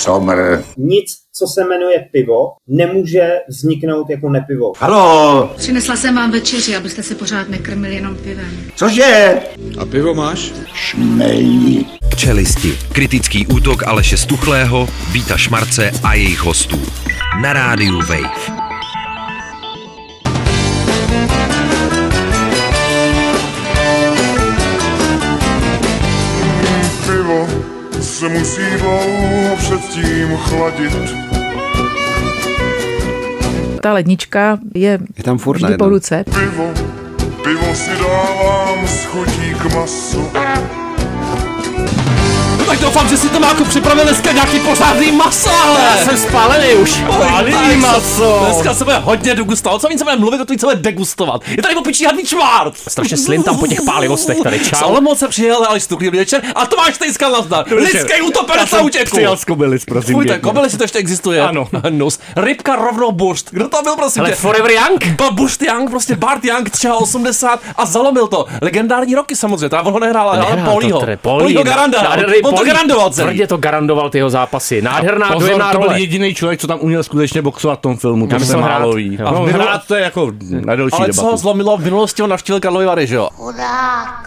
Somr. Nic, co se jmenuje pivo, nemůže vzniknout jako nepivo. Halo, Přinesla jsem vám večeři, abyste se pořád nekrmili jenom pivem. cože? A pivo máš? Šmelí. Čelisti. Kritický útok Aleše Stuchlého, Víta Šmarce a jejich hostů. Na rádiu Wave. Se musí dlouho předtím chladit. Ta lednička je, Je tam furt vždy po ruce. Pivo, pivo si dávám s chutí k masu. Tak doufám, že si to Máku připravil dneska nějaký pořádný maso, ale... Já jsem spálený už. Spálený maso. Dneska se bude hodně degustovat. Co víc se bude mluvit, o se bude degustovat. Je tady popičí hadný čvart. Strašně slim tam po těch pálivostech tady. Čau. Olomouce přijel ale stuklý večer a to máš tejska nazdar. Lidský utopenec na útěku. Přijel z Kobylic, prosím. Fuj, ten pěkně. kobyle si to ještě existuje. Ano. Nus. Rybka rovnou burst. Kdo to byl, prosím Ale tě? Forever Young? Ba Bušt Young, prostě Bart Young, třeba 80 a zalomil to. Legendární roky samozřejmě, teda on ho nehrál, ale Nehrál to Polího. tedy, Polího Garanda, on to garandoval celý. Tvrdě to garandoval ty jeho zápasy. Nádherná Pozor, dvojná to byl role. jediný člověk, co tam uměl skutečně boxovat v tom filmu. To se málo hrát. ví. Jo. No, A v hrát to je jako na delší Ale co ho debatu. zlomilo, v minulosti ho navštívil Karlovy Vary, že jo?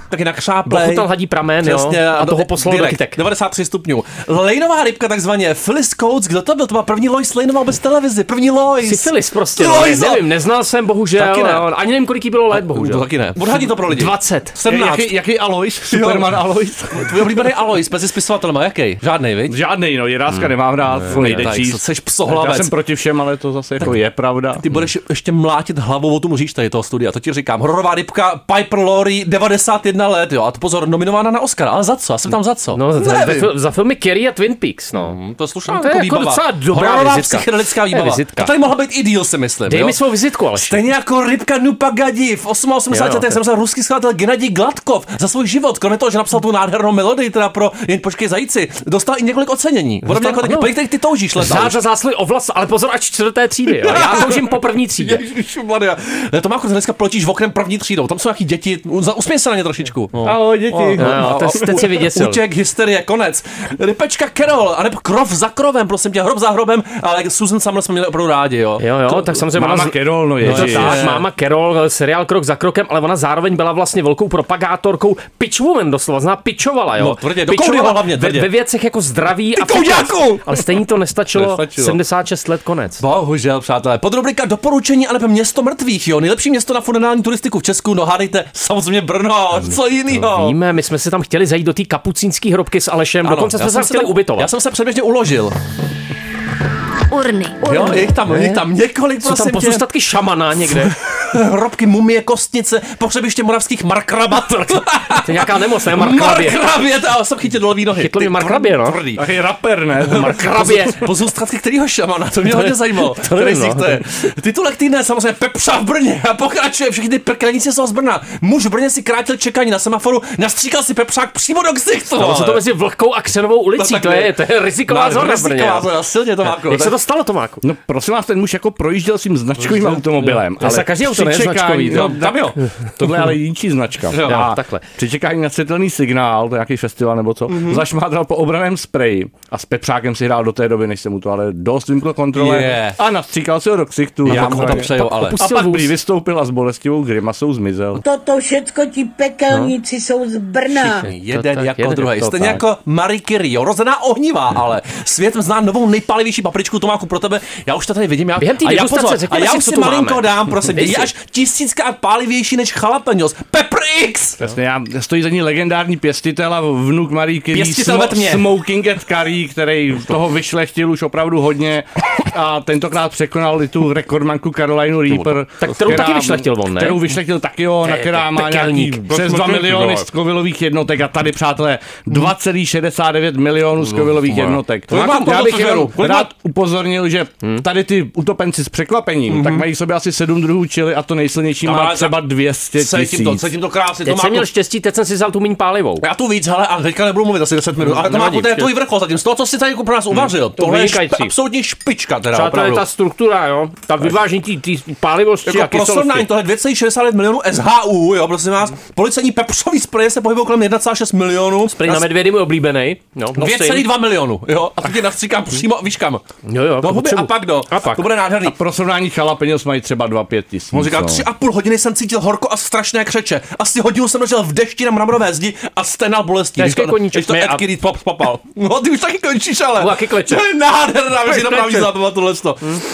Taky na křáplej. Bochutal hadí pramen, jo. Přesně, A toho poslal do kytek. 93 stupňů. Lejnová rybka takzvaně, Phyllis Coates, kdo to byl? To byla první Lois Lejnová bez televize, první Lois. Syfilis prostě, no, Lois, nevím, neznal jsem, bohužel. Taky ne. jo. Ani nevím, kolik jí bylo let, To bohužel. taky ne. Odhadni to pro lidi. 20. 17. Jaký, jaký Alois? Superman Alois? Tvůj oblíbený Alois mezi spisovatelem, jaký? Žádnej, viď? Žádnej, no, Jiráska nemám rád, to nejde tak, číst. jsi Já psohlavec. jsem proti všem, ale to zase jako je pravda. Ty budeš ještě mlátit hlavou o tu muříš tady toho studia, to ti říkám. Hororová rybka Piper Laurie, 91 let, jo. A to pozor, nominována na Oscar, ale za co? Já jsem tam za co? No, za, za, za filmy Kerry a Twin Peaks, no. To slušá No, to je jako jako výbava. docela dobrá Hororová vizitka. psychedelická To je výbava. vizitka. To tady mohla být i díl, si myslím. Dej jo? mi svou vizitku, ale Stejně jako rybka Nupagadi v 88 Jo, jo, letech to- jsem se ruský skladatel Gennady Gladkov za svůj život, kromě toho, že napsal tu nádhernou melodii teda pro jen počkej zajíci, dostal i několik ocenění. Podobně jako ano. po kterých ty toužíš. Zář za zásluhy o vlas, ale pozor, až čtvrté třídy. Jo. Já toužím po první třídě. Ježišmarja. Tomáku, ty dneska plotíš v oknem první třídou. Tam jsou nějaký děti. Usměj se na ně trošičku. No. Ahoj, děti. No, jo, to jste si vyděsil. Útěk, hysterie, konec. Rypečka Carol, anebo krov za krovem, prosím tě, hrob za hrobem, ale Susan Summer jsme měli opravdu rádi, jo. Jo, jo, tak samozřejmě Máma Carol, no Je to tak, máma Carol, seriál Krok za krokem, ale ona zároveň byla vlastně velkou propagátorkou pitchwoman doslova, zná pičovala, jo. No, tvrdě, do hlavně, ve, tvrdě. ve, věcech jako zdraví a fitness. Ale stejně to nestačilo, Nestačilo. 76 let konec. Bohužel, přátelé. Podrubrika doporučení, ale město mrtvých, jo. Nejlepší město na funenální turistiku v Česku, no hádejte, samozřejmě Brno, co jinýho. Víme, my jsme si tam chtěli zajít do té kapucínské hrobky s Alešem, Ano, dokonce jsme se jsem tam chtěli tam- ubytovat. Já jsem se předběžně uložil. Urny. Jo, je tam, je tam několik, Jsou tam prosím tě. pozůstatky šamana někde. Hrobky, mumie, kostnice, pohřebiště moravských markrabat. To je nějaká nemoc, ne? Markrabě. Markrabě, to jsem chytil do levý nohy. Chytlo mě Ty Markrabě, no. tvrdý. Taky rapper, ne? Markrabě. Pozůstatky kterýho šamana, to mě To je- hodně zajímalo. to nevím, Který z nich no. to je. Titulek týdne samozřejmě Pepša v Brně a pokračuje všechny ty pekelníci jsou z Brna. Muž v Brně si krátil čekání na semaforu, nastříkal si pepřák přímo do ksichtu. Stalo se to mezi Vlhkou a Křenovou ulicí, tak to, je, to je riziková No, zóna v Brně. riziková zóna, silně to máko. Jak se to stalo, Tomáku? No prosím vás, ten muž jako projížděl svým značkovým automobilem. To je za každý auto, čekání- Značkový, no, to- tam jo. Tohle je ale jinčí značka. Jo, takhle. Při čekání na světelný signál, to je nějaký festival nebo co, Mhm. Mm-hmm. zašmádral po obraném spreji a s pepřákem si hrál do té doby, než se mu to ale dost vymklo kontrole Je. a nastříkal si ho do ksichtu. Já mu to přeju, ale. a pak prý vystoupil a s bolestivou grimasou zmizel. Toto všecko ti pekelníci jsou z Brna. Jeden tak, jako jeden druhý. tak. jako Marie Curie, jo, rozená ohnivá, ale svět zná novou nejpalivější papričku Tomáku pro tebe. Já už to tady vidím. Já, Během a já, pozor, a já si, už si malinko máme. dám, prosím Je až tisíckrát pálivější než jalapenos. Pepper X! Jasně, já stojí za ní legendární pěstitel a vnuk Marie Curie Pěstitel ve tmě. Smoking at Curry, který toho vyšlechtil už opravdu hodně a tentokrát překonal i tu rekordmanku Carolinu Reaper. Tak kterou taky vyšlechtil on, ne? Kterou vyšlechtil taky on, na je která má nějaký přes 2 miliony skovilových jednotek a tady, přátelé, 2,69 milionů skovilových jednotek. Kolik má Já bych jenom rád upozornil, že tady ty utopenci s překvapením, tak mají v sobě asi sedm druhů čili a to nejsilnější má třeba 200 Cítím to, tisíc. to krásně. Teď jsem měl štěstí, teď jsem si vzal tu míň pálivou. Já tu víc, hele, a teďka nebudu mluvit asi 10 minut, ale to má to je tvůj vrchol zatím. Z toho, co jsi tady jako pro nás uvařil, tohle je absolutně špička. Teda Třeba to je opravdu. ta struktura, jo. Ta vyvážení té pálivosti a Jako pro kyselosti. srovnání, tohle 2,69 milionů SHU, jo, prosím vás. Policejní pepřový sprej se pohybuje kolem 1,6 milionů. Sprej na medvědy můj oblíbený. No, nosím. 2,2 milionů, jo, a teď je nastříkám přímo, víš kam. Jo, jo, Do huby a pak do. A pak. To bude nádherný. A pro srovnání chalapeněz mají třeba 2-5 tisíc. On říkal, no. tři a půl hodiny jsem cítil horko a strašné křeče. Asi hodinu jsem ležel v dešti na mramorové zdi a stenal bolestí. Když to, koníček když to a- Ed pop popal. No, ty už taky končíš, ale. No, taky kleče. To je nádherná, napravdu kleče. zapamatovat tohle.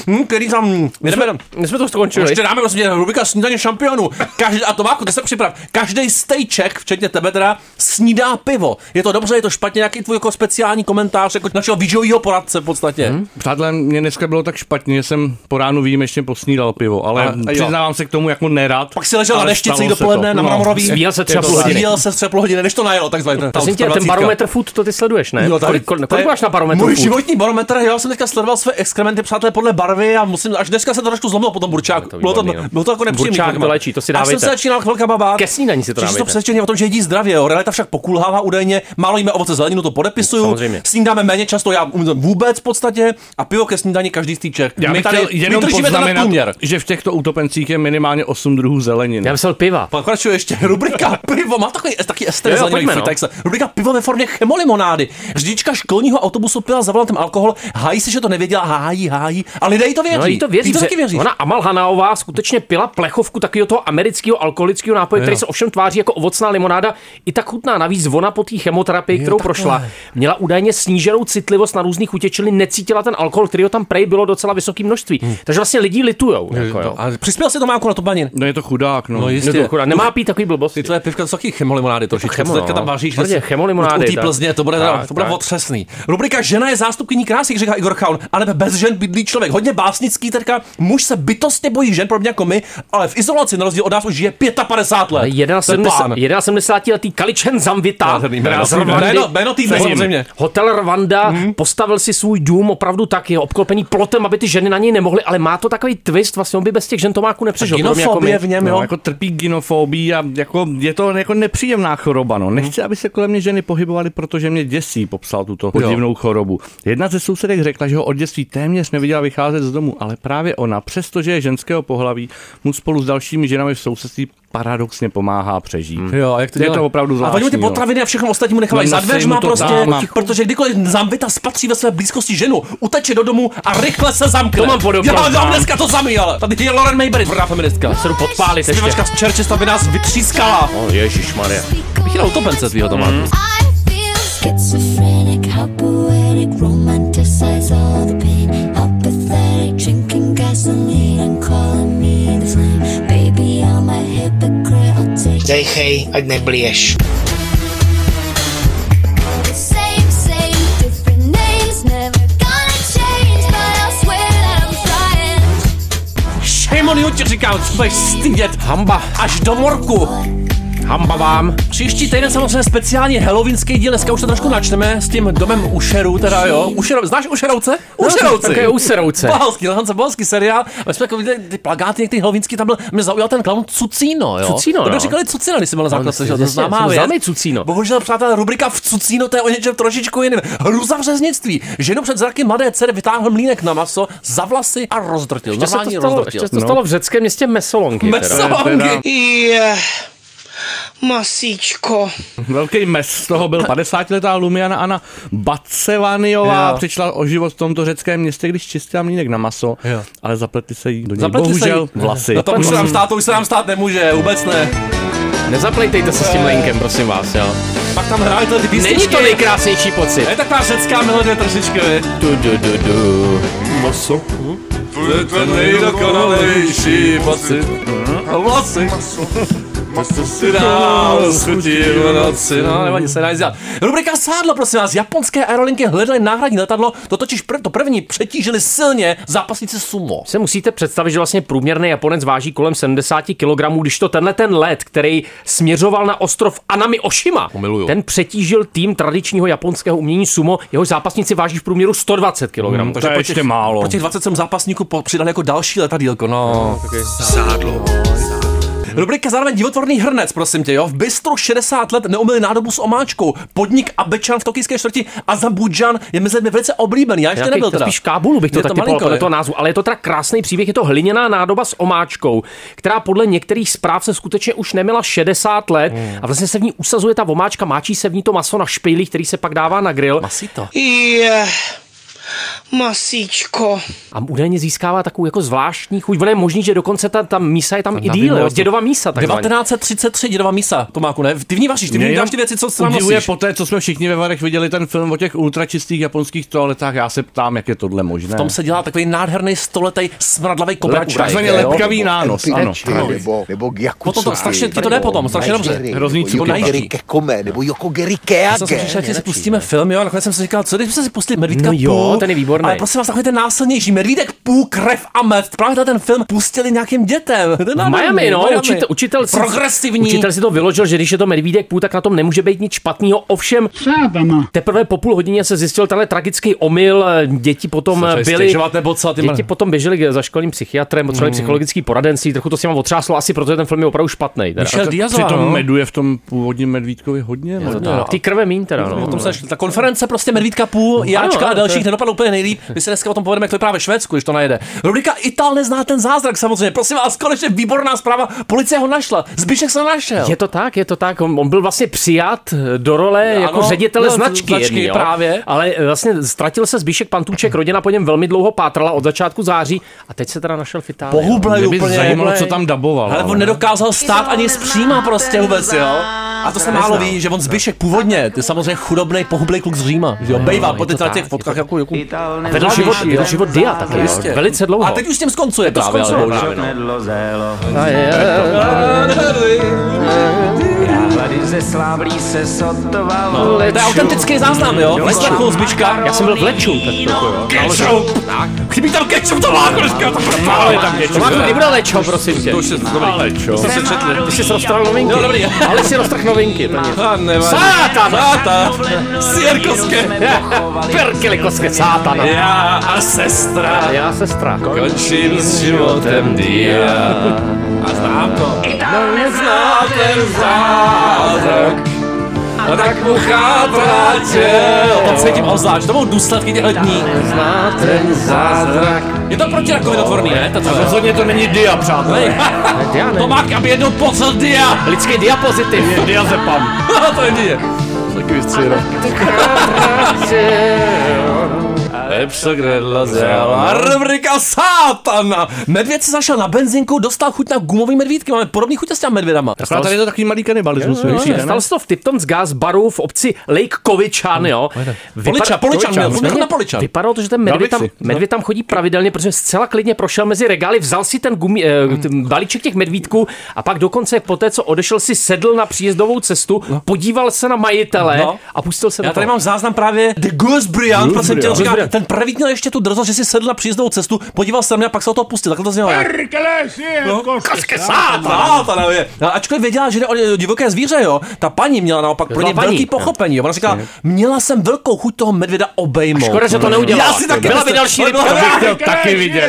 Hmm, který tam, jdeme tam. My jsme to skončili. Ještě dáme prostě rubrika snídaně šampionů. Každý, a Tomáku, ty se připrav. Každý stejček, včetně tebe teda, snídá pivo. Je to dobře, je to špatně, nějaký tvůj jako speciální komentář, jako našeho výživového poradce v podstatě. Hmm? Přátelé, mě dneska bylo tak špatně, že jsem po ránu výjimečně posnídal pivo, ale A- a jo. přiznávám se k tomu jako nerad. Pak si ležel na deštici stalo do se poledne to. na No. mramorový. Svíjel se třeba půl hodiny. Svíjel se třeba půl hodiny, než to najelo, takzvaně. ten- Prosím ta tě, ten 120. barometr food, to ty sleduješ, ne? Jo, tady- kolik, máš na barometru Můj životní barometr, já jsem teďka sledoval své exkrementy, přátelé, podle barvy a musím, až dneska se to trošku zlomilo po tom burčáku. to Bylo to, výborný, no. bylo to jako nepříjemný. Burčák chvilkama. vylečí, to si Až jsem dávejte. se začínal chvilkama bát. Ke snídani si to Že jsou to dávejte. přesvědčení o tom, že jedí zdravě, jo. Realita však pokulhává údajně, málo jíme ovoce zeleninu, to podepisuju. Samozřejmě. Snídáme méně často, já umím vůbec v podstatě a pivo ke snídani každý stýček. Já my bych tady jenom poznamenat, průměr. že v těchto utopencích je minimálně 8 druhů zeleniny. Já myslel piva. Pokračuje ještě rubrika pivo. Má takový, taky ester pojďme, no. Rubrika pivo ve formě chemolimonády. Řidička školního autobusu pila za volantem alkohol. Hájí si, že to nevěděla, hájí, hájí. A lidé jí to věří. No, jí to věří. Ty to taky věříš. Ona Amal Hanaová skutečně pila plechovku takového toho amerického alkoholického nápoje, který se ovšem tváří jako ovocná limonáda. I tak chutná. Navíc ona po té chemoterapii, kterou takhle. prošla, měla údajně sníženou citlivost na různých chutěč, čili necítila ten alkohol, který ho tam prej bylo docela vysoké množství. Takže vlastně lidi litujou. Jako, jo. A přispěl si to máku na to banin. No je to chudák, no. No jistě. Je to chudá. Nemá pít takový blbosti. Ty tvoje pivka to jsou taky chemolimonády trošičku. chemo, no. tam vaříš. Že- chemolimonády, U té tak. Plzně, to bude, Tak, to bude tak. otřesný. Rubrika Žena je zástupkyní krásy, říká Igor Chaun, ale bez žen bydlí člověk. Hodně básnický, teďka muž se bytostně bojí žen, podobně jako my, ale v izolaci na rozdíl od nás už žije 55 let. To je plán. 71 letý Kaličen Zamvita, jméno. týdne samozřejmě. Hotel Rwanda postavil si svůj dům opravdu tak, je obklopený plotem, aby ty ženy na něj nemohly, ale má to takový twist, vlastně on by bez těch žen Tomáku nepřežil. jako Ginofobie my. v něm, No, jo. jako trpí ginofobii a jako, je to jako nepříjemná choroba. No. Nechci, aby se kolem mě ženy pohybovaly, protože mě děsí, popsal tuto podivnou chorobu. Jedna ze sousedek řekla, že ho od dětství téměř neviděla vycházet z domu, ale právě ona, přestože je ženského pohlaví, mu spolu s dalšími ženami v sousedství paradoxně pomáhá přežít. Jo, a jak to je dělá? to opravdu A zvláštní. oni mu ty potraviny a všechno ostatní mu nechávají No, za dveřma prostě, tam a- protože kdykoliv Zambita spatří ve své blízkosti ženu, uteče do domu a rychle se zamkne. To mám podobně, Já mám dneska to samý, ale tady je Lauren Mayberry, tvrdá feministka. Se jdu podpálit ještě. Zpěvačka z Čerčesta by nás vytřískala. Oh, Ježíš Maria. Bych jel utopence svýho Tomáku. Mm. Schizophrenic, how poetic, romanticize all the pain. Apathetic, drinking gasoline and calling me the flame. Baby, I'm a hypocrite, I'll take Dejchej, ať neblieš. the same, same, different names. Never gonna change, but I'll swear that I'm trying. Shame on you, ti co budeš stydět. Hamba. Až do morku. Hamba vám. Příští týden samozřejmě speciálně halloweenský díl, dneska už to trošku načneme s tím domem Ušerů, teda jo. Ušerou, znáš Ušerouce? Ušerouci. Také Userouce. Bohalský, Lehance Bohalský seriál. My jsme jako viděli ty plagáty některý halloweenský, tam byl, mě zaujal ten klaun Cucíno, jo. Cucíno, To by no. říkali Cucíno, když jsem byl na základce, že to známá věc. Cucíno. Bohužel, přátelé, rubrika v Cucíno, to je o něčem trošičku jiným. Hruza v řeznictví. Ženu před zraky mladé dcery vytáhl mlínek na maso, za vlasy a rozdrtil. Ještě se to stalo, rozdrtil. ještě se to stalo v řeckém městě Mesolonky. teda. Mesolonky. Je, masíčko. Velký mes z toho byl 50-letá Lumiana Anna Bacevaniová. Jo. Přišla o život v tomto řeckém městě, když čistila mlínek na maso, Jo. ale zapletli se jí do něj. Zapletli se Bohužel jí. vlasy. No to už se nám stát, to už se nám stát nemůže, vůbec ne. Nezaplejtejte se s tím linkem, prosím vás, jo. Pak tam hráli tyhle ty písničky. Není to nejkrásnější pocit. Je taková řecká melodie trošičku, je. Du, du, du, du. Maso, to je ten nejdokonalejší pocit. A vlasy. Maso Si dál schutí v noci, no, nevadí se dá nic dělat. Rubrika sádlo, prosím vás. Japonské aerolinky hledaly náhradní letadlo, to totiž prv, to první přetížili silně zápasníci sumo. se musíte představit, že vlastně průměrný Japonec váží kolem 70 kg, když to tenhle ten let, který směřoval na ostrov Anami Oshima, miluju. ten přetížil tým tradičního japonského umění sumo, jeho zápasníci váží v průměru 120 kg. Hmm, to je ještě málo. Po těch 27 zápasníků přidali jako další letadílko, no. Sádlo. Rubrika zároveň divotvorný hrnec, prosím tě, jo. V Bystru 60 let neumili nádobu s omáčkou. Podnik Abečan v tokijské čtvrti Azabudžan je mezi lidmi velice oblíbený. Já ještě Nějaký- nebyl teda. Spíš v Kábulu bych to Je tak typoval malinko, podle toho názvu, ale je to teda krásný příběh, je to hliněná nádoba s omáčkou, která podle některých zpráv se skutečně už neměla 60 let Hmm. a vlastně se v ní usazuje ta omáčka, máčí se v ní to maso na špejlích, který se pak dává na grill. Masito. Je, masíčko. A údajně získává takovou jako zvláštní chuť. Ono je možný, že dokonce ta, ta mísa je tam i díl, dědova mísa. takzvaně. 1933 dědová mísa, Tomáku, ne? Ty v ní vaříš, ty v ní dáš ty věci, co se nám po té, co jsme všichni ve Varech viděli ten film o těch ultračistých japonských toaletách, já se ptám, jak je tohle možné. V tom se dělá takový nádherný stoletý smradlavý kobrač. Takzvaně lepkavý nános, ano. nebo, nebo. Potom to strašně, ti to jde potom, strašně dobře. Hrozný Nebo cukr. nebo Yokogeri Já jsem si že si pustíme film, jo, a nakonec jsem si říkal, co když jsme si pustili Medvídka No jo, ten je výborný. Ale prosím vás, takový ten násilnější, Medvídek půl, krev a med. Právě ten film pustili nějakým dětem. Ten V Miami, no, Miami. učitel, učitel, si, Progresivní. učitel si to vyložil, že když je to medvídek půl, tak na tom nemůže být nic špatného. Ovšem, teprve po půl hodině se zjistil tenhle tragický omyl. Děti potom byly, nebo co, ty děti potom běželi za školním psychiatrem, potřebovali psychologický poradenství, trochu to s nimi otřáslo, asi protože ten film je opravdu špatný. Michel Diazová, Přitom no. medu je v tom původním medvídkovi hodně. no. No, ty krve mín teda, no. Potom se ta konference prostě Medvídka půl, Jáčka a dalších nedopadlo úplně nejlíp. My se dneska o tom povedeme, jak to vypadá ve Švédsku, když to najede. Rubrika Ital nezná ten zázrak samozřejmě. Prosím vás, konečně výborná zpráva. Policie ho našla. Zbyšek se našel. Je to tak, je to tak. On, on byl vlastně přijat do role Ano, jako ředitele no, značky, značky jedný, právě. Ale vlastně ztratil se Zbíšek Pantůček, rodina po něm velmi dlouho pátrala od začátku září a teď se teda našel v Itálii. By úplně. zajímalo, co tam daboval. Ale on nedokázal stát ani zpříma prostě vůbec, jo. A to se málo ví, že on Zbyšek původně, ty samozřejmě chudobný, pohublej kluk z Říma. že Jo, bejval po to těch- fotkách to jako, jako vedl život, vedl život dia, tak Jistě. velice dlouho. A teď už s tím skoncuje to právě, ale bohužel. no. Ze sláblí se. No, to je autentický záznam, jo? Vyslechl Zbyška. Já jsem byl v Leču, tak trochu, jo. Ketchup! Chybí tam ketchup, to má dneska, to Ale tam To má nebude Lečo, prosím tě. To už je dobrý. Lečo. To se četli. Ty jsi roztrhl novinky. Jo, dobrý. Ale si roztrhl novinky. A. Sátan! Sátan! Sierkovské! Perkele koske sátana. Já a sestra Já sestra. končím s životem dia. A znám to. No nezná ten zázrak. A tak mu chátrá tělo. To cítím obzvlášť, to budou důsledky těchto dní. Ten zázrak. Je to proti rakovinotvorný, ne? To, co Rozhodně to není dia, přátelé. Ne. Tomák, aby jednou pozl dia. Lidský diapozitiv. Diazepam. to je dia. Takový stříro. Lepšo gredlo zela. Rubrika sátana. Medvěd si zašel na benzinku, dostal chuť na gumový medvídky. Máme podobný chuť s těmi medvědama. A tady je to takový malý kanibalismus. přijde, ne? Stalo se to v Tiptons Gas baru v obci Lake Kovičan, jo. Poličan, Poličan na Poličan. Vypadalo to, že ten medvěd tam, Dalvici. medvěd tam chodí pravidelně, protože zcela klidně prošel mezi regály, vzal si ten, gumí, eh, ten balíček těch medvídků a pak dokonce po té, co odešel, si sedl na příjezdovou cestu, podíval se na majitele No. a pustil se Já tady toho. mám záznam právě The Goose Brian, prosím ten první měl ještě tu drzost, že si sedl na příjezdovou cestu, podíval se na mě a pak se o to pustil. Takhle to znělo. jak- No. No, ačkoliv věděla, že jde o divoké zvíře, jo, ta paní měla naopak pro ně velký pochopení. Jo. Ona říkala, měla jsem velkou chuť toho medvěda obejmout. Škoda, že to neudělala. Já si taky Byla by další chtěl taky vidět.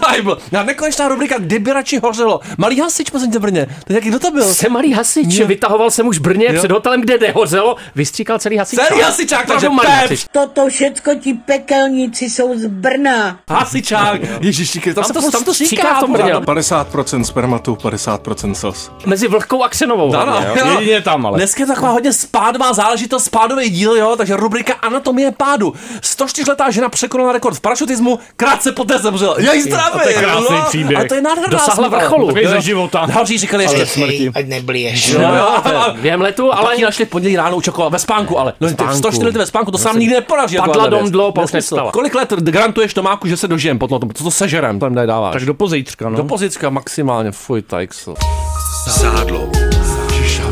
Tajbl. A nekonečná rubrika, kdyby radši hořelo. Malý hasič, prosím tě, Brně. To je, jaký, kdo to byl? Jsem malý hasič, vytahoval jsem už Brně před hotelem, kde nehořelo, vystříkal celý hasič. Celý hasičák, takže hasič. Toto všecko ti pekelníci jsou z Brna. Hasičák. Ježiši, tam, Tam se to- tam to stříká v tom. Brně. 50% spermatu, 50% slz. Mezi vlhkou a ksenovou. Ano, hlavně, jo. Jedině tam, ale. Dneska je taková hodně spádová záležitost, spádový díl, jo, takže rubrika Anatomie pádu. 104-letá žena překonala rekord v parašutismu, krátce poté zemřela. Jej zdravý! to je krásný no. příběh. A to je nádherná Dosáhla vrcholu. Takový ze života. Další říkali ještě. Hej, ať neblíješ. Jo, jo, a- a- Během letu, ale ale ji našli v pondělí ráno učokovala ve spánku, ale no, ty Spánku. 104 lety ve spánku, to se nám nikdy nepodaří. Padla dom dlo. Kolik let garantuješ Tomáku, že se dožijem potom, co to sežerem, tam nedáváš. Tak do pozítřka, no. do pozicka maximálně, fuj, tajksl. Sádlo.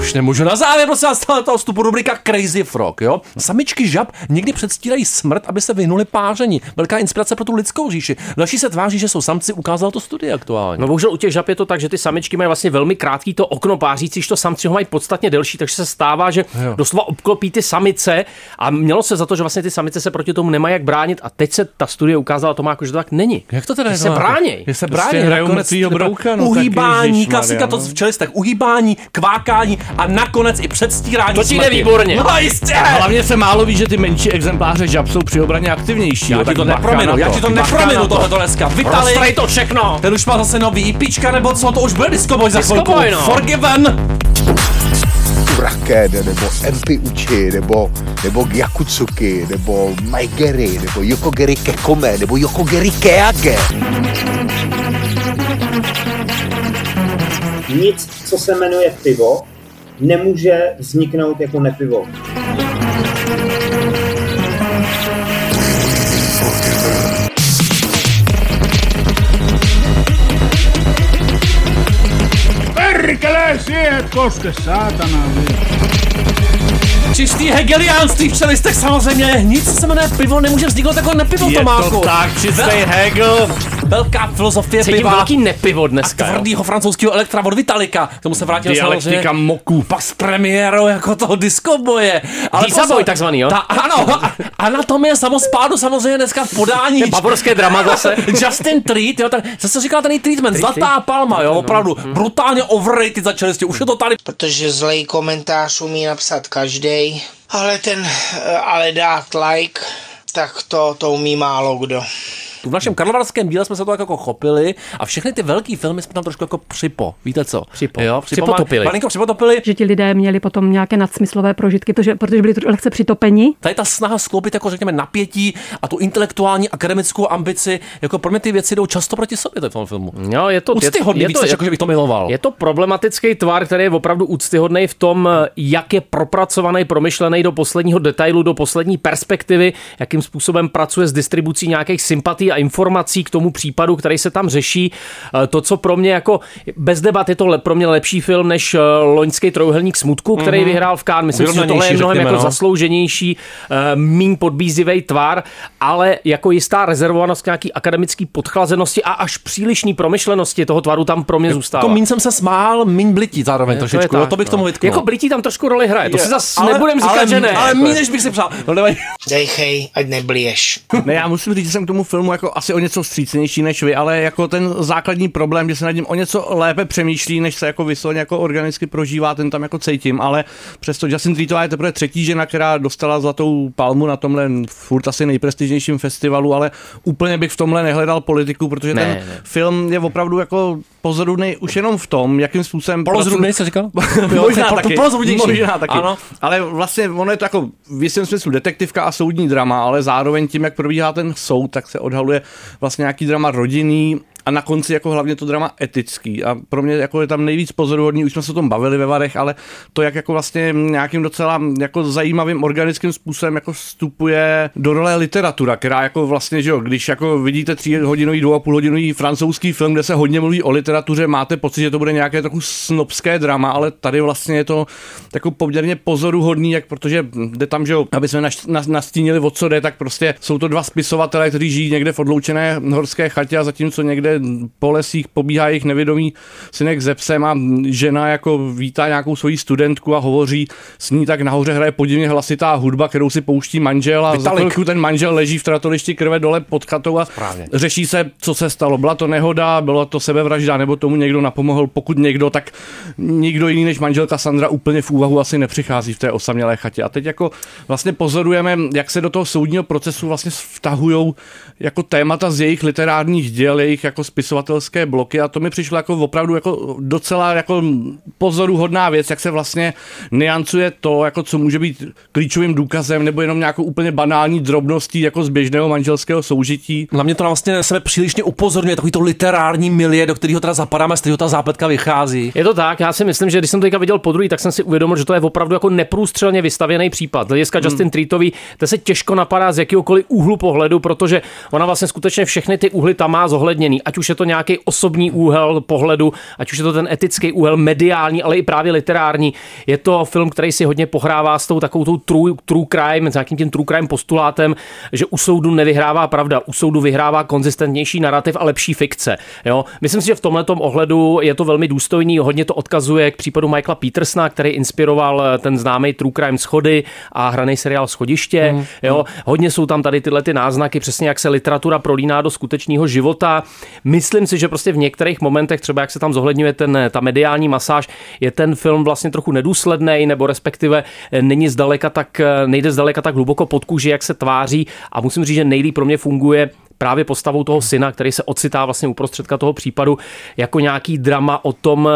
Už nemůžu. Na závěr prosím vás toho vstupu rubrika Crazy Frog, jo? Samičky žab někdy předstírají smrt, aby se vyhnuli páření. Velká inspirace pro tu lidskou říši. Další se tváří, že jsou samci, ukázal to studie aktuálně. No bohužel u těch žab je to tak, že ty samičky mají vlastně velmi krátký to okno pářící, to samci ho mají podstatně delší, takže se stává, že Jo. doslova obklopí ty samice a mělo se za to, že vlastně ty samice se proti tomu nemají jak bránit a teď se ta studie ukázala to má jako, že to tak není. Jak to teda Že je? se bráněj. Že se Prostě brání. nakonec třeba brouka, no, Uhýbání, klasika, to ježišmarja, v čelistech. Uhýbání, kvákání a nakonec i předstírání To ti jde výborně. No jistě. Hlavně se málo ví, že ty menší exempláře žab jsou při obraně aktivnější. Já jo, ti to neprominu, já ti to neprominu na to. tohleto dneska. Vitali, Roztrej to všechno. ten už má zase nový píčka, nebo co, to už bude Disco Boy za chvilku. No. Forgiven. Uraken, nebo MP Uchi, nebo, nebo Gyakutsuki, nebo Maigeri, nebo Yokogeri Kekome, nebo Yokogeri Keage. Nic, co se jmenuje pivo, nemůže vzniknout jako nepivo. Perkele, siihen koske, saatana. Čistý hegeliánství v čelistech samozřejmě. Nic, se jmenuje pivo, nemůže vzniknout jako nepivo, Je Tomáku. to tak, čistý Hegel. Velká filozofie Cítím piva. velký nepivo a dneska. jo. tvrdýho francouzského elektra od Vitalika. K tomu se vrátíme Dialektika samozřejmě. moku. Pak s premiérou jako toho disco boje. Diesel Boy takzvaný, jo? Ta, ano, a- anatomie samospádu samozřejmě dneska v podání. Bavorské drama zase. Justin Treat, jo, tak zase říkal ten treatment, zlatá palma, jo, opravdu, brutálně overrated za čelisti, už je to tady. Protože zlej komentář umí napsat každý, ale ten, eh, ale dát like, tak to, to umí málo kdo. Tu v našem karlovarském díle jsme se to tak jako chopili a všechny ty velký filmy jsme tam trošku jako připo, víte co? Připo. Jo, Připotopili. Malinko připotopili. že ti lidé měli potom nějaké nadsmyslové prožitky, protože, protože byli lehce přitopeni. Tady ta snaha skloubit jako řekněme napětí a tu intelektuální akademickou ambici, jako pro mě ty věci jdou často proti sobě v tom filmu. No, je to, Úctyhodný víc, než jako, že bych to miloval. Je to problematický tvar, který je opravdu úctyhodný v tom, jak je propracovaný, promyšlený do posledního detailu, do poslední perspektivy, jakým způsobem pracuje s distribucí nějakých sympatí a informací k tomu případu, který se tam řeší. Eh, To, co pro mě jako bez debat je to le, pro mě lepší film než eh, loňský trojuhelník smutku, který Mhm. vyhrál v Cannes. Myslím si, že tohle je mnohem řekněme, jako no. zaslouženější, eh, míň podbízivý tvar, ale jako jistá rezervovanost k nějaký akademický podchlazenosti a až přílišný promyšlenosti toho tvaru tam pro mě zůstává. To míň jsem se smál, míň blití zároveň To trošičku, jo, tak, to bych no. tomu vytknul. Jako blití tam trošku roli hraje, to Je, si zase nebudem říkat, ale, že ne. Ale míň, než bych si přál. No, nevadí. Dejchej, ať neblieš. Ne, já musím říct, že jsem k tomu filmu jako asi o něco vstřícnější než vy, ale jako ten základní problém, že se nad ním o něco lépe přemýšlí, než se jako vysloveně jako organicky prožívá, ten tam jako cítím, ale přesto Justin Treatová je teprve třetí žena, která dostala zlatou palmu na tomhle furt asi nejprestižnějším festivalu, ale úplně bych v tomhle nehledal politiku, protože Ne, ten ne. film je opravdu jako pozoruhodný už jenom v tom, jakým způsobem... Polozrudnej jsi říkal? Jo, Možná po- taky. Možná taky. Ano. Ale vlastně ono je to jako v jistém smyslu detektivka a soudní drama, ale zároveň tím, jak probíhá ten soud, tak se odhaluje vlastně nějaký drama rodinný a na konci jako hlavně to drama etický. A pro mě jako je tam nejvíc pozoruhodný, už jsme se o tom bavili ve Varech, ale to, jak jako vlastně nějakým docela jako zajímavým organickým způsobem jako vstupuje do role literatura, která jako vlastně, že jo, když jako vidíte tři hodinový, dvou a půl hodinový francouzský film, kde se hodně mluví o literatuře, máte pocit, že to bude nějaké trochu snobské drama, ale tady vlastně je to jako poměrně pozoruhodný, jak protože jde tam, že jo, aby jsme nastínili, o co jde, tak prostě jsou to dva spisovatelé, kteří žijí někde v odloučené horské chatě a zatímco někde po lesích pobíhá jejich nevědomý synek ze psem a žena jako vítá nějakou svoji studentku a hovoří s ní, tak nahoře hraje podivně hlasitá hudba, kterou si pouští manžel a za Vitalik. chvilku ten manžel leží v tratolišti krve dole pod chatou a Správně. řeší se, co se stalo. Byla to nehoda, byla to sebevražda, nebo tomu někdo napomohl. Pokud někdo, tak nikdo jiný než manželka Sandra úplně v úvahu asi nepřichází v té osamělé chatě. A teď jako vlastně pozorujeme, jak se do toho soudního procesu vlastně vtahují jako témata z jejich literárních děl, jejich jako spisovatelské bloky a to mi přišlo jako opravdu jako docela jako pozoruhodná věc, jak se vlastně niancuje to, jako co může být klíčovým důkazem nebo jenom nějakou úplně banální drobností jako z běžného manželského soužití. Na mě to vlastně sebe přílišně upozorňuje, takový to literární milie, do kterého teda zapadáme, z kterého ta zápletka vychází. Je to tak, já si myslím, že když jsem to teďka viděl po druhý, tak jsem si uvědomil, že to je opravdu jako neprůstřelně vystavěný případ. Hlediska Hmm. Justin Treatový, to se těžko napadá z jakéhokoliv úhlu pohledu, protože ona vlastně skutečně všechny ty úhly tam má zohledněný. A ať už je to nějaký osobní úhel pohledu, ať už je to ten etický úhel mediální, ale i právě literární. Je to film, který si hodně pohrává s tou takovou tou true, true crime, s nějakým tím true crime postulátem, že u soudu nevyhrává pravda, u soudu vyhrává konzistentnější narrativ a lepší fikce. Jo? Myslím si, že v tomhle ohledu je to velmi důstojný, hodně to odkazuje k případu Michaela Petersona, který inspiroval eh, ten známý True Crime Schody a hraný seriál Schodiště. Mm. Jo? Hodně jsou tam tady tyhle ty náznaky, přesně jak se literatura prolíná do skutečného života. Myslím si, že prostě v některých momentech, třeba jak se tam zohledňuje ten, ta mediální masáž, je ten film vlastně trochu nedůsledný, nebo respektive eh, není zdaleka tak, eh, nejde zdaleka tak hluboko pod kůži, jak se tváří. A musím říct, že nejlíp pro mě funguje právě postavou toho syna, který se ocitá vlastně uprostředka toho případu jako nějaký drama o tom,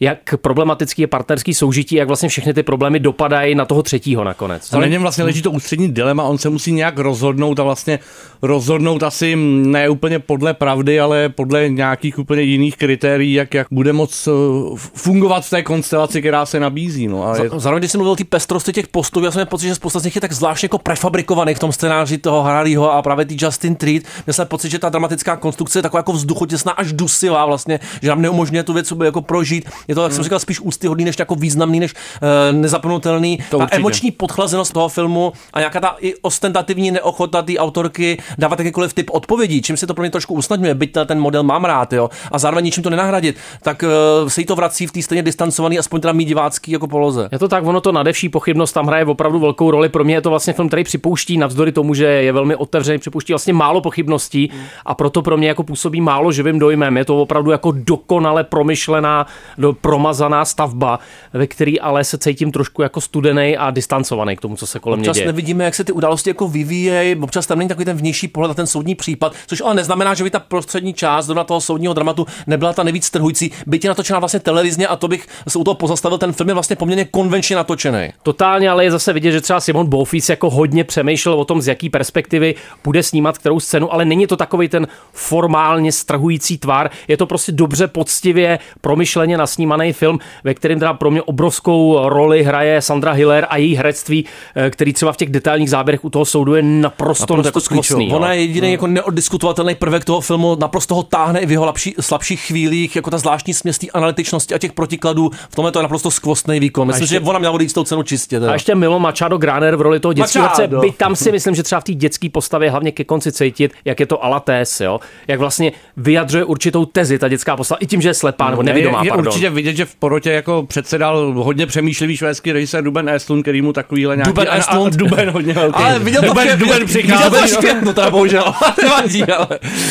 jak problematický je partnerský soužití, jak vlastně všechny ty problémy dopadají na toho třetího nakonec. A na něm vlastně leží to ústřední dilema, on se musí nějak rozhodnout a vlastně rozhodnout asi ne úplně podle pravdy, ale podle nějakých úplně jiných kritérií, jak, jak bude moc eh, fungovat v té konstelaci, která se nabízí. No. A je... Zároveň, když jsem mluvil o té pestrosti těch postů, já jsem měl pocit, že spousta z nich je tak zvláštně jako prefabrikovaných v tom scénáři toho Harryho a právě ty Justin Treat. Měl jsem pocit, že ta dramatická konstrukce je taková jako vzduchotěsná až dusivá vlastně, že nám neumožňuje tu věc jako prožít. Je to, jak jsem Hmm. říkal, spíš úctyhodný, než jako významný, než uh, nezapomenutelný. To ta určitě. emoční podchlazenost toho filmu a nějaká ta i ostentativní neochota té autorky dávat jakýkoliv typ odpovědí, čím se to pro mě trošku usnadňuje, byť ten model mám rád, jo, a zároveň ničím to nenahradit, tak uh, se jí to vrací v té stejně distancovaný, aspoň teda mý divácký jako poloze. Je to tak, ono to nadevší pochybnost tam hraje opravdu velkou roli. Pro mě je to vlastně film, který připouští, navzdory tomu, že je velmi otevřený, připouští vlastně málo pochybností a proto pro mě jako působí málo živým dojmem. Je to opravdu jako dokonale promyšlená, do, promazaná stavba, ve který ale se cítím trošku jako studený a distancovaný k tomu, co se kolem mě Občas děje. nevidíme, jak se ty události jako vyvíjejí, občas tam není takový ten vnější pohled na ten soudní případ, což ale neznamená, že by ta prostřední část do toho soudního dramatu nebyla ta nejvíc trhující. Byť je natočená vlastně televizně a to bych se u toho pozastavil, ten film je vlastně poměrně konvenčně natočený. Totálně, ale je zase vidět, že třeba Simon Bofis jako hodně přemýšlel o tom, z jaký perspektivy bude snímat kterou scénu, ale není to takový ten formálně strhující tvar. Je to prostě dobře, poctivě, promyšleně nasnímaný film, ve kterém teda pro mě obrovskou roli hraje Sandra Hiller a její herectví, eh, který třeba v těch detailních záběrech u toho soudu je naprosto, naprosto skvostný. jo. Ona je jediný jako neoddiskutovatelný prvek toho filmu, naprosto ho táhne i v jeho lapší, slabších chvílích, jako ta zvláštní směs té analytičnosti a těch protikladů. V tomhle to je naprosto skvostný výkon. Myslím, ještě- že ona měla odejít s tou cenu čistě. Teda. A ještě Milo Machado Graner v roli toho dětského herce. Byť tam si myslím, že třeba v té dětské postavě hlavně ke konci cítit, jak je to alatés, jo? jak vlastně vyjadřuje určitou tezi ta dětská postava, i tím, že je slepá nebo nevidomá, je, je pardon. Určitě vidět, že v porotě jako předsedal hodně přemýšlivý švédský režisér Duben Estlund, který mu takovýhle nějaký... Duben Estlund. Duben hodně velký. Ale viděl to Duben, vše- Duben viděl přichází. to špětno, teda bohužel. Nevadí, ale.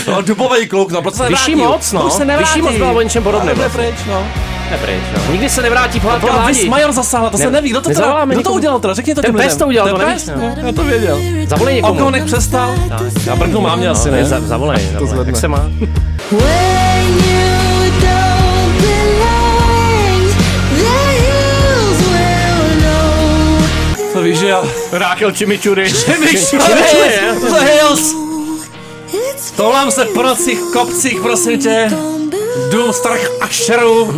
No, dubový kluk, no, proč se Vyšší nevrátil? moc, no. Už se nevrátí. Vyšší moc byla o něčem podobném Ale vlastně. pryč, no. Nepryč, no. Nikdy se nevrátí pohádka mládí. Vis Major zasáhla, to se Ne- neví. Kdo to, teda, kdo to udělal teda? Řekni to Ten těm pes lidem. to udělal, to nevíš, no. Já to věděl. Zavolej někomu. Okonek přestal. Já brknu mámě asi, ne? Za- Zavolej, zavolej. Jak se má? To já... Rákel Chimichurri. Chimichurri, The Hills. Toulám se po nocích kopcích, prosím tě. Dům starých ašerů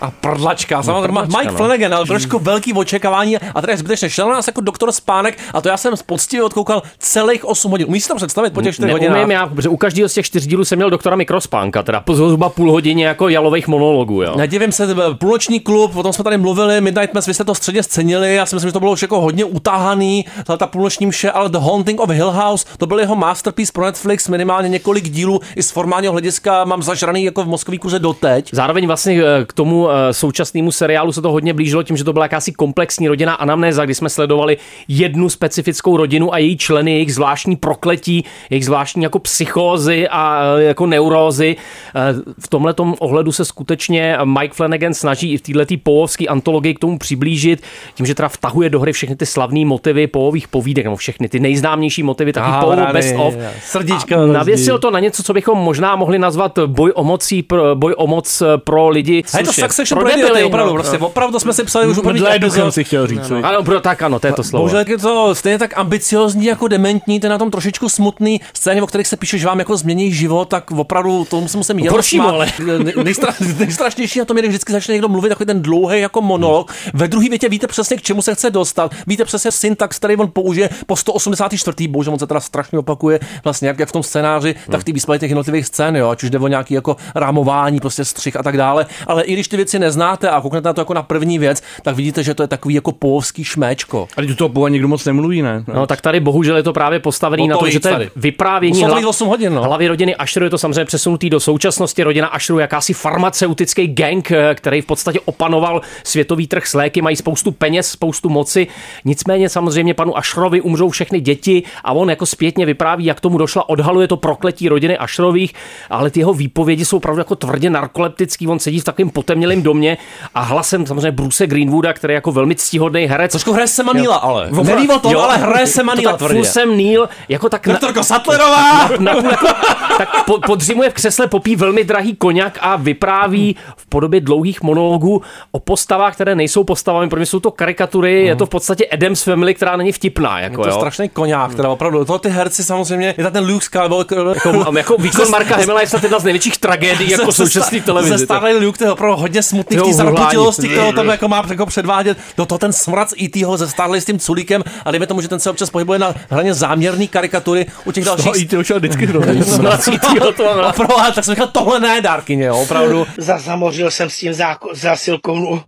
a prdlačka. Samozřejmě prdlačka, Mike no. Flanagan, ale trošku velký očekávání a tady je zbytečně. Šel na nás jako doktor Spánek a to já jsem poctivě odkoukal celých 8 hodin. Umíš si to představit po těch 4 hodinách? Já, protože u každého z těch čtyř dílů jsem měl doktora Mikrospánka, teda po zhruba půl hodině jako jalových monologů, jo. Nedivím se, půlnoční klub, o tom jsme tady mluvili, Midnight Mass, vy jste to středně scenili, já si myslím, že to bylo už jako hodně utáhaný, ta půlnoční mše, ale The Haunting of Hill House, to byl jeho masterpiece pro Netflix, minimálně několik dílů, i z formálního hlediska mám zažraný jako v mozkový kuře doteď. Zároveň vlastně eh, k tomu eh, současnému seriálu se to hodně blížilo tím, že to byla jakási komplexní rodina anamnéza, kdy jsme sledovali jednu specifickou rodinu a její členy, jejich zvláštní prokletí, jejich zvláštní jako psychózy a eh, jako neurózy. V tomhle ohledu se skutečně Mike Flanagan snaží i v této povovské antologii k tomu přiblížit, tím, že teda vtahuje do hry všechny ty slavné motivy povových povídek, nebo všechny ty nejznámější motivy, taky Ah, rány, best of. srdíčka navěsil to na něco, co bychom možná mohli nazvat boj o mocí pro, boj o moc eh, pro lidi. A je to Succession pro pro idioty, debily, opravdu, no. prostě, opravdu jsme si psali už úplně Mdlé duchem si chtěl říct. co? Ano, pro, tak ano, to je to slovo. Bohužel je to stejně tak ambiciozní jako dementní, je na tom trošičku smutný. Scény, o kterých se píše, že vám jako změní život, tak opravdu tomu se musím smát. ale. Ne- Nejstra, nejstrašnější na tom je, když vždycky začne někdo mluvit takový ten dlouhý jako monolog. Ve druhé větě víte přesně, k čemu se chce dostat. Víte přesně syntax, který on použije po 184. Bože, on se teda strašně opakuje, vlastně jak, jak v tom scénáři, tak ty výsledky těch jednotlivých scén, jo, ať už jde o nějaký jako rámování, prostě střih a tak dále. Ale i když ty věci neznáte a kouknete na to jako na první věc, tak vidíte, že to je takový jako povský šméčko. Ale tu toho původně nikdo moc nemluví, ne? No tak tady bohužel je to právě postavený O na to tom, že to je vyprávění Muselo to hla- být 8 hodin, no. hlavy rodiny Asheru, je to samozřejmě přesunutý do současnosti. Rodina Asheru je jakási farmaceutický gang, eh, který v podstatě opanoval světový trh s léky, mají spoustu peněz, spoustu moci. Nicméně samozřejmě panu Asherovi umřou všechny děti a on jako zpětně vypráví, jak tomu došla, odhaluje to prokletí rodiny Asherových, ale ty jeho výpovědi jsou opravdu jako tvrdě narkoleptický. On sedí v takovém potemnělém domě a hlasem samozřejmě Bruce Greenwooda, který je jako velmi ctihodný herec. Trošku hraje se Manila, ale. Neví o tom, jo. ale hraje se Manila To tak tvrdě. Sam Neill, jako tak... Doktorko Sattlerová! Na, na, na, tak po, podřimuje v křesle, popí velmi drahý koněk a vypráví v podobě dlouhých monologů o postavách, které nejsou postavami, protože jsou to karikatury, je to v podstatě Adams Family, která není vtipná. Je Jako, to jo. strašný koňák, teda opravdu. To ty herci samozřejmě, je tam ten Luke Skywalker. Jako, jako výkon Marka Hemela je snad jedna z největších tragédií jako současné televize. Ze starý Luke, to je opravdu hodně smutný v Jo, té hurlání. zarputilosti, kterou tam jako má jako předvádět. Do toho ten smrad E.T.ho ze Starley s tím culíkem a dejme tomu, že ten se občas pohybuje na hraně záměrný karikatury u těch dalších. Toho E.T.ho šel vždycky hrozný. Rád. Opravdu, ale tak jsem říkal, tohle ne, dárkyně, jo, opravdu. Zazamořil jsem s tím zásilkou.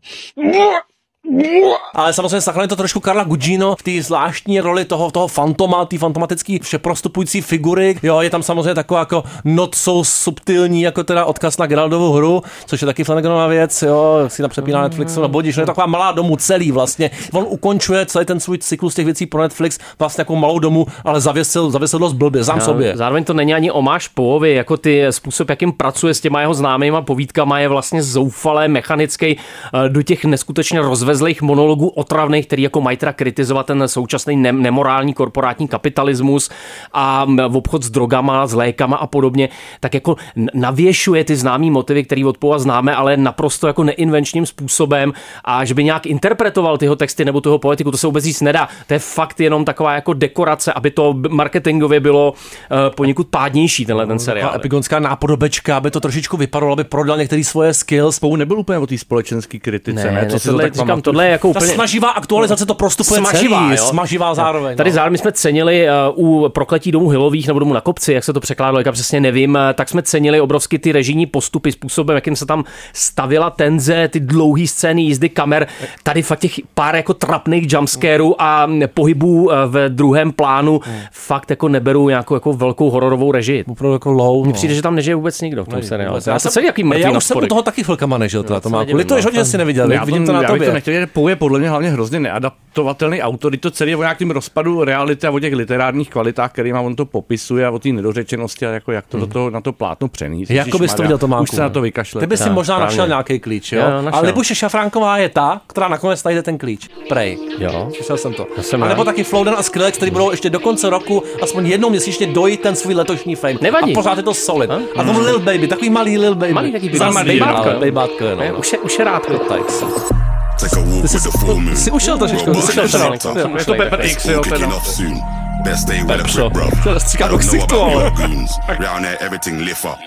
Ale samozřejmě zachraňuje to trošku Karla Gugino v té zvláštní roli toho, toho fantoma, té fantomatické všeprostupující figury. Jo, je tam samozřejmě taková jako not so subtilní, jako teda odkaz na Geraldovu hru, což je taky Flanaganova věc, jo, si tam přepíná Netflixu na bodíš, no je taková malá domů celý vlastně. On ukončuje celý ten svůj cyklus těch věcí pro Netflix vlastně jako malou domů, ale zavěsil, zavěsil dost blbě, sám No, sobě. Zároveň to není ani omáš Povovi, jako ty způsob, jakým pracuje s těma jeho známýma povídkama, je vlastně zoufalé, mechanický eh, do těch neskutečně rozvezlých monologů otravných, který jako mají teda kritizovat ten současný ne- nemorální korporátní kapitalismus a obchod s drogama, s lékama a podobně, tak jako navěšuje ty známý motivy, který od Pova známe, ale naprosto jako neinvenčním způsobem a že by nějak interpretoval tyho texty nebo toho poetiku, to se vůbec říct nedá. To je fakt jenom taková jako dekorace, aby to marketingově bylo uh, poněkud pádnější tenhle ten seriál. Epigonská nápodobečka, aby to trošičku vypadalo, aby prodal některé svoje skills. Spolu nebyl úplně o té společenské kritice, Ne, ne? ne, Co si to tak říkám? Tohle je jako Ta úplně... snaživá aktualizace to prostupuje Smaživá, celý, jo. smaživá zároveň. Tady no. zároveň jsme cenili uh, u prokletí domů Hilových nebo domů na kopci, jak se to překládalo, jak přesně nevím, uh, tak jsme cenili obrovsky ty režijní postupy, způsobem, jakým se tam stavila tenze, ty dlouhé scény jízdy kamer. Tady fakt těch pár jako trapných jumpscarů a pohybů uh, v druhém plánu fakt jako neberu nějakou jako velkou hororovou režii. Opravdu jako low. Mně přijde, že tam nežije vůbec nikdo v tom seriálu. Já Já jsem celý jaký mrtvý Já už jsem u toho taky chvilkama nežil, teda to má. To že no. jsi neviděl, Já, vidím to na tobě. Že Pou je podle mě hlavně hrozně neadaptovatelný autor. Je to celý o nějakém rozpadu reality a o těch literárních kvalitách, kterýma on to popisuje a o té nedořečenosti a jako jak to do toho, na to plátno přenést. Jako bys to viděl, Tomáku? Už se na to vykašle. Ty bys si možná správně. našel nějaký klíč, jo? Ale Libuše Šafránková je ta, která nakonec najde ten klíč. Prej. Jo. Slyšel jsem to. jsem a nebo taky Flowden a Skrillex, který budou ještě do konce roku aspoň jednou měsíčně dojít ten svůj letošní fame. Nevadí. A pořád je to solid. A tomu Lil Baby, takový malý Lil Baby. Malý taky Zas baby- bejbátko, bejbátko, jo. bejbátko, no. Už je, už je rádko. Tak. Take a walk with the full moon. Jsi ušel trošičku, Robot jsi ušel shut trošku. up. Jo, Je to Pepper X, jo, All teda. kicking off soon. Best day with a Pepřo. quick, bro. To je I stříká do don't know ksichtu, about ale. your goons. Round there, everything lift up.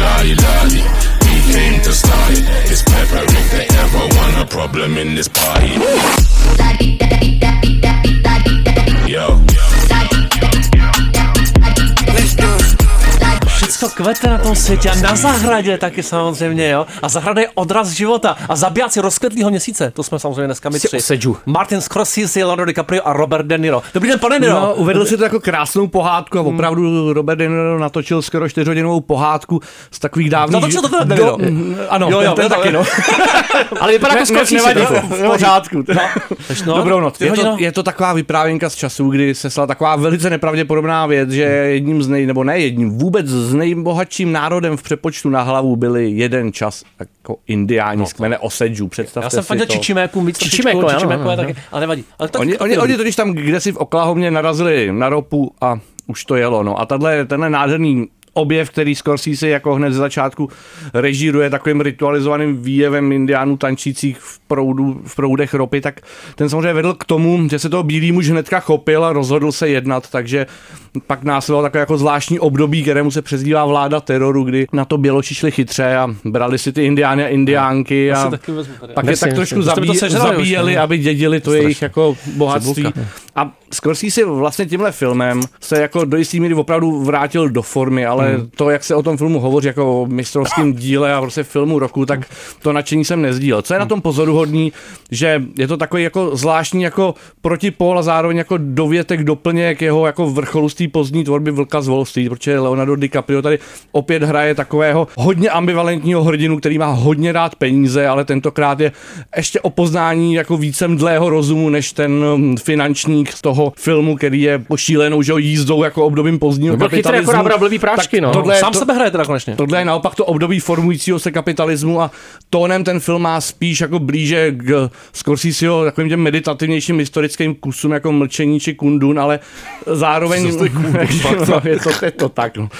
Lottie, lottie, we came to start it. It's Pepper if they ever want a problem in this party. Yo. Všecko kvete na tom světě a na zahradě taky samozřejmě, jo. A zahrada je odraz života. A zabijáci rozkvetlého měsíce, to jsme samozřejmě dneska my tři. osedžu. Martin Scorsese, Leonardo DiCaprio a Robert De Niro. Dobrý den, pane De Niro. No, uvedl si to jako krásnou pohádku a opravdu Robert De Niro natočil skoro čtyřhodinovou pohádku z takových dávných... Natočil to teda De do- Niro? Mm, Ano, Jo, jo, ten jo, taky, jo. no. Ale vypadá jako Scorsese. v pořádku. no, Dobrou noc. Je to, to taková vyprávěnka z času, kdy se stala taková velice nepravděpodobná věc, že jedním z nej, nebo ne jedním, vůbec s nejbohatším národem v přepočtu na hlavu byli jeden čas jako indiáni z kmene Osedžů. Představte Já jsem si fandil to. Čičiméku, víc je ano. taky, ale nevadí. Ale tak, Oni, oni, oni totiž tam, kde si v Oklahomě narazili na ropu a už to jelo. No. A tahle, tenhle nádherný objev, který Scorsese jako hned ze začátku režíruje takovým ritualizovaným výjevem indiánů tančících v, proudu, v proudech ropy, tak ten samozřejmě vedl k tomu, že se toho bílý muž hnedka chopil a rozhodl se jednat, takže pak následovalo takové jako zvláštní období, kterému se přezdívá vláda teroru, kdy na to běloči šli chytře a brali si ty indiány a indiánky a vezmu tady. pak je tak trošku zabí, už, zabíjeli, aby dědili to Strašně. jejich jako bohatství. A Scorsese vlastně tímhle filmem se jako do jistý míry opravdu vrátil do formy, ale Hmm. to, jak se o tom filmu hovoří jako o mistrovském díle a prostě filmu roku, tak to nadšení jsem nezdílel. Co je na tom pozoruhodný, že je to takový jako zvláštní jako protipol a zároveň jako dovětek, doplněk jeho jako vrcholu z té pozdní tvorby Vlka z Wall Street, protože Leonardo DiCaprio tady opět hraje takového hodně ambivalentního hrdinu, který má hodně rád peníze, ale tentokrát je ještě o poznání jako více mdlého rozumu, než ten finančník z toho filmu, který je pošílenou že jo, jízdou jako obdobím pozdního chytrý, kapitalismu. akorát bral blbý prášky, no. Tohle Sám to, sebe hraje teda konečně. Tohle je naopak to období formujícího se kapitalismu a tónem ten film má spíš jako blíže k Scorseseho takovým těm meditativnějším historickým kusům jako Mlčení či Kundun, ale zároveň... Co to Kundun, no, je, to, je to tak, no.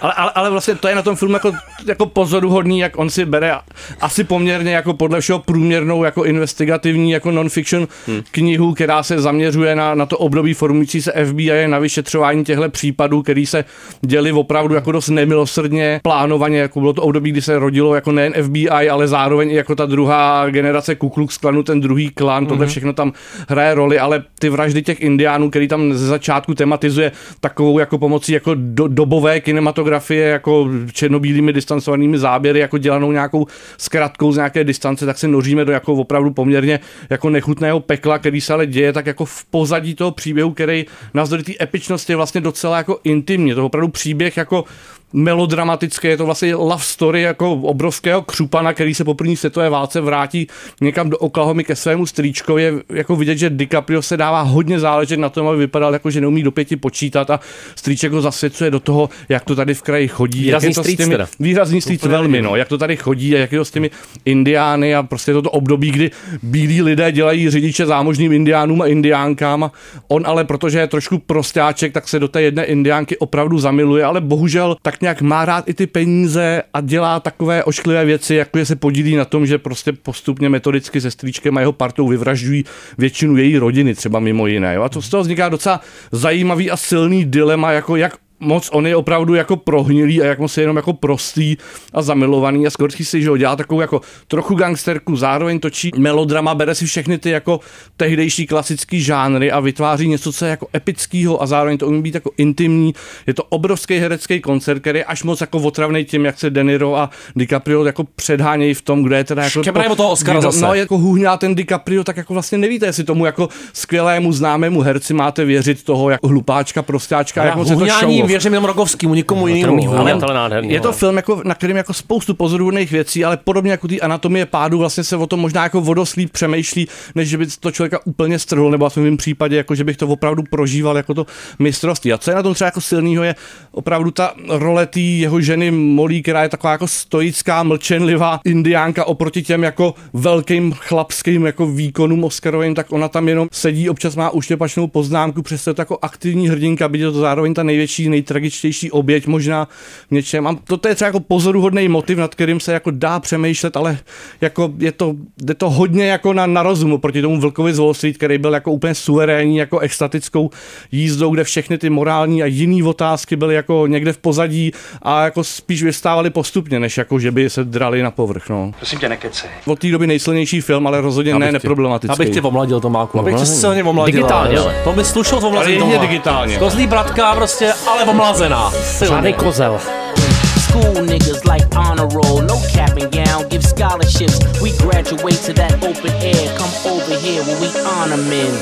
Ale, ale, ale vlastně to je na tom filmu jako, jako pozoruhodný, jak on si bere asi poměrně jako podle všeho průměrnou jako investigativní jako non-fiction hmm. knihu, která se zaměřuje na, na to období formující se FBI na vyšetřování těchto případů, který se děli opravdu jako dost nemilosrdně plánovaně, jako bylo to období, kdy se rodilo jako nejen FBI, ale zároveň i jako ta druhá generace Ku Klux Klanu, ten druhý klan, tohle Mhm. všechno tam hraje roli, ale ty vraždy těch indiánů, který tam ze začátku tematizuje takovou jako pomocí jako do, dobové kinematografie, jako černobílými distancovanými záběry, jako dělanou nějakou zkratkou z nějaké distance, tak se noříme do jako opravdu poměrně jako nechutného pekla, který se ale děje tak jako v pozadí toho příběhu, který navzdory té epičnosti je vlastně docela jako intimní. To opravdu příběh jako melodramatické, je to vlastně love story jako obrovského křupana, který se po první světové válce vrátí někam do Oklahomy ke svému strýčkovi. Je jako vidět, že DiCaprio se dává hodně záležet na tom, aby vypadal jako, že neumí do pěti počítat a strýček ho zasvěcuje do toho, jak to tady v kraji chodí. jak Výrazný je to s strýc těmi, teda. Výrazný strýc velmi, no, jak to tady chodí a jak je to s těmi indiány a prostě toto období, kdy bílí lidé dělají řidiče zámožným indiánům a indiánkám a on ale, protože je trošku prostáček, tak se do té jedné indiánky opravdu zamiluje, ale bohužel tak nějak má rád i ty peníze a dělá takové ošklivé věci, jako je se podílí na tom, že prostě postupně metodicky se strýčkem a jeho partou vyvražďují většinu její rodiny, třeba mimo jiné. Jo? A to z toho vzniká docela zajímavý a silný dilema, jako jak moc on je opravdu jako prohnilý a jak moc je jenom jako prostý a zamilovaný a skoro si, že ho dělá takovou jako trochu gangsterku, zároveň točí melodrama, bere si všechny ty jako tehdejší klasický žánry a vytváří něco, co je jako epického a zároveň to umí být jako intimní. Je to obrovský herecký koncert, který je až moc jako otravný tím, jak se De Niro a DiCaprio jako předhánějí v tom, kde je teda jako... Škemrají o toho Oscara kdo- zase. No, jako hůhňá ten DiCaprio, tak jako vlastně nevíte, jestli tomu jako skvělému známému herci máte věřit toho jako hlupáčka, prostáčka, jak moc je to Huňání show věřím jenom Rogovskému, nikomu to jinému. Ale je to ale. film, jako, na kterém jako spoustu pozoruhodných věcí, ale podobně jako ty anatomie pádu, vlastně se o tom možná jako vodoslíp přemýšlí, než že by to člověka úplně strhl, nebo v mém případě, jako že bych to opravdu prožíval jako to mistrovství. A co je na tom třeba jako silného, je opravdu ta role té jeho ženy Molly, která je taková jako stoická, mlčenlivá indiánka oproti těm jako velkým chlapským jako výkonům Oscarovým, tak ona tam jenom sedí, občas má uštěpačnou poznámku, přesto je to jako aktivní hrdinka, byť je to zároveň ta největší, nejtragičtější oběť možná v něčem. A to je třeba jako pozoruhodný motiv, nad kterým se jako dá přemýšlet, ale jako je to, jde to hodně jako na, na rozum proti tomu Vlkovi z Wall Street, který byl jako úplně suverénní, jako extatickou jízdou, kde všechny ty morální a jiné otázky byly jako někde v pozadí a jako spíš vystávaly postupně, než jako že by se drali na povrch. No. Prosím tě, nekecej. Od té doby nejsilnější film, ale rozhodně ne neproblematický. Abych tě omladil, Tomáku. Abych tě No. silně omladil. Digitálně, ale. To by slušel tohle. digitálně. Kozlý bratka prostě, ale omlazená. Žádný kozel. School niggas like honor roll, no cap and gown, give scholarships. We graduate to that open air. Come over here where we honor men.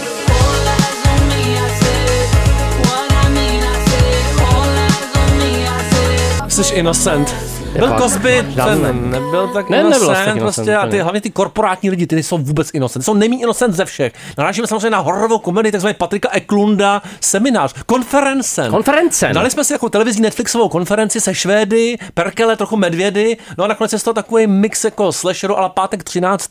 Jsi innocent. Byl fakt. Cosby, ten nebyl tak Ne, nebyl innocent, tak prostě innocent, a ty, hlavně ty korporátní lidi, ty jsou vůbec innocent. Jsou nejméně innocent ze všech. Narážíme samozřejmě na hororovou komedii, takzvaný Patrika Eklunda, seminář, konference. Konference. Dali jsme si jako televizní Netflixovou konferenci se Švédy, Perkele, trochu Medvědy, no a nakonec je z toho takový mix jako slasheru, ale pátek 13.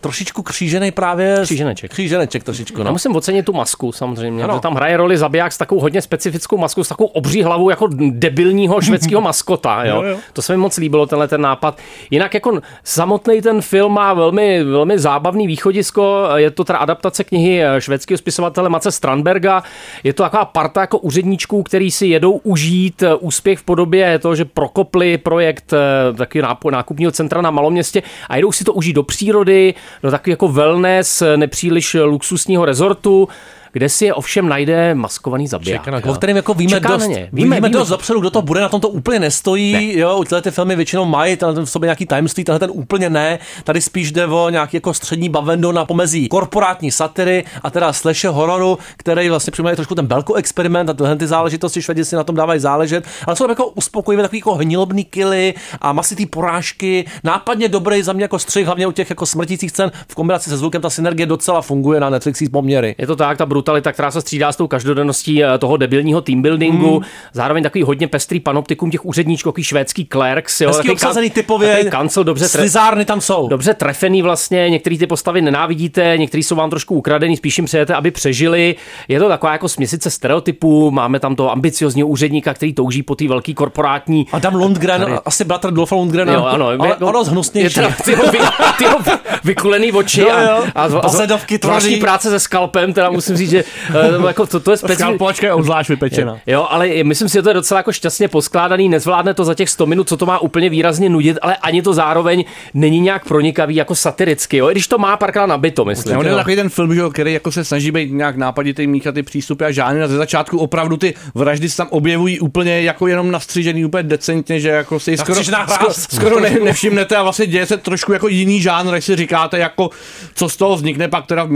trošičku křížený právě. Kříženeček. Kříženeček trošičku, Já no. musím ocenit tu masku samozřejmě, Ano. že tam hraje roli zabiják s takovou hodně specifickou maskou, s takovou obří hlavou jako debilního švédského maskota. Jo? Jo, jo. To se mi moc líbilo, tenhle ten nápad. Jinak jako samotný ten film má velmi, velmi zábavný východisko. Je to teda adaptace knihy švédského spisovatele Mace Strandberga. Je to taková parta jako úředníčků, který si jedou užít eh, úspěch v podobě toho, že prokopli projekt eh, taky nákupního centra na maloměstě a jedou si to užít do přírody, do takový jako wellness, eh, nepříliš luxusního rezortu, kde si je ovšem najde maskovaný zabiják. Čeká, o kterém jako víme Čeká dost, víme, Víme- víme dost dopředu, kdo to bude, na tom to úplně nestojí, ne. jo, u tyhle ty filmy většinou mají ten v sobě nějaký tajemství, tenhle ten úplně ne, tady spíš jde o nějaký jako střední bavendo na pomezí korporátní satiry a teda slashe hororu, který vlastně připomíná trošku ten Belko experiment a tyhle ty záležitosti, švedi si na tom dávají záležet, ale jsou jako uspokojivé takový jako hnilobný kily a masitý porážky, nápadně dobrý za mě jako střih, hlavně u těch jako smrtících scén v kombinaci se zvukem, ta synergie docela funguje na Netflixích poměry. Je to tak, ta brutalita, která se střídá s tou každodenností eh, toho debilního teambuildingu, Hmm. zároveň takový hodně pestrý panoptikum těch úředníčků, takový švédský clerks, jo, Hezky obsazený typově, kancel dobře slizárny tam jsou. Dobře trefený vlastně, některý ty postavy nenávidíte, některý jsou vám trošku ukradený, spíš jim přejete, aby přežili. Je to taková jako směsice stereotypů, máme tam toho ambiciozního úředníka, který touží po té velký korporátní. Adam Lundgren, Tady- asi bratr Dolfa Lundgrena, Jo, ano, ale jako- o dost Je hnusnější. teda ty jeho, vy, ty vykulený oči Jo, a, a, a, Bazedovky zvláštní tvoří. práce se skalpem, teda musím říct, že eh, jako to, to je specifické. Skalpovačka je obzvlášť vypečena. Jo, ale myslím si, že to je docela jako šťastně poskládaný, nezvládne to za těch 100 minut, co to má úplně výrazně nudit, ale ani to zároveň není nějak pronikavý jako satiricky, jo, i když to má párkrát nabito, myslím. On je takový ten film, že jo, který jako se snaží být nějak nápaditý, míchat ty přístupy a žádný. Ze začátku opravdu ty vraždy se tam objevují úplně jako jenom nastřížený, úplně decentně, že jako si skoro, skoro, skoro ne, nevšimnete a vlastně děje se trošku jako jiný žánr, jak si říkáte, jako co z toho vznikne pak teda,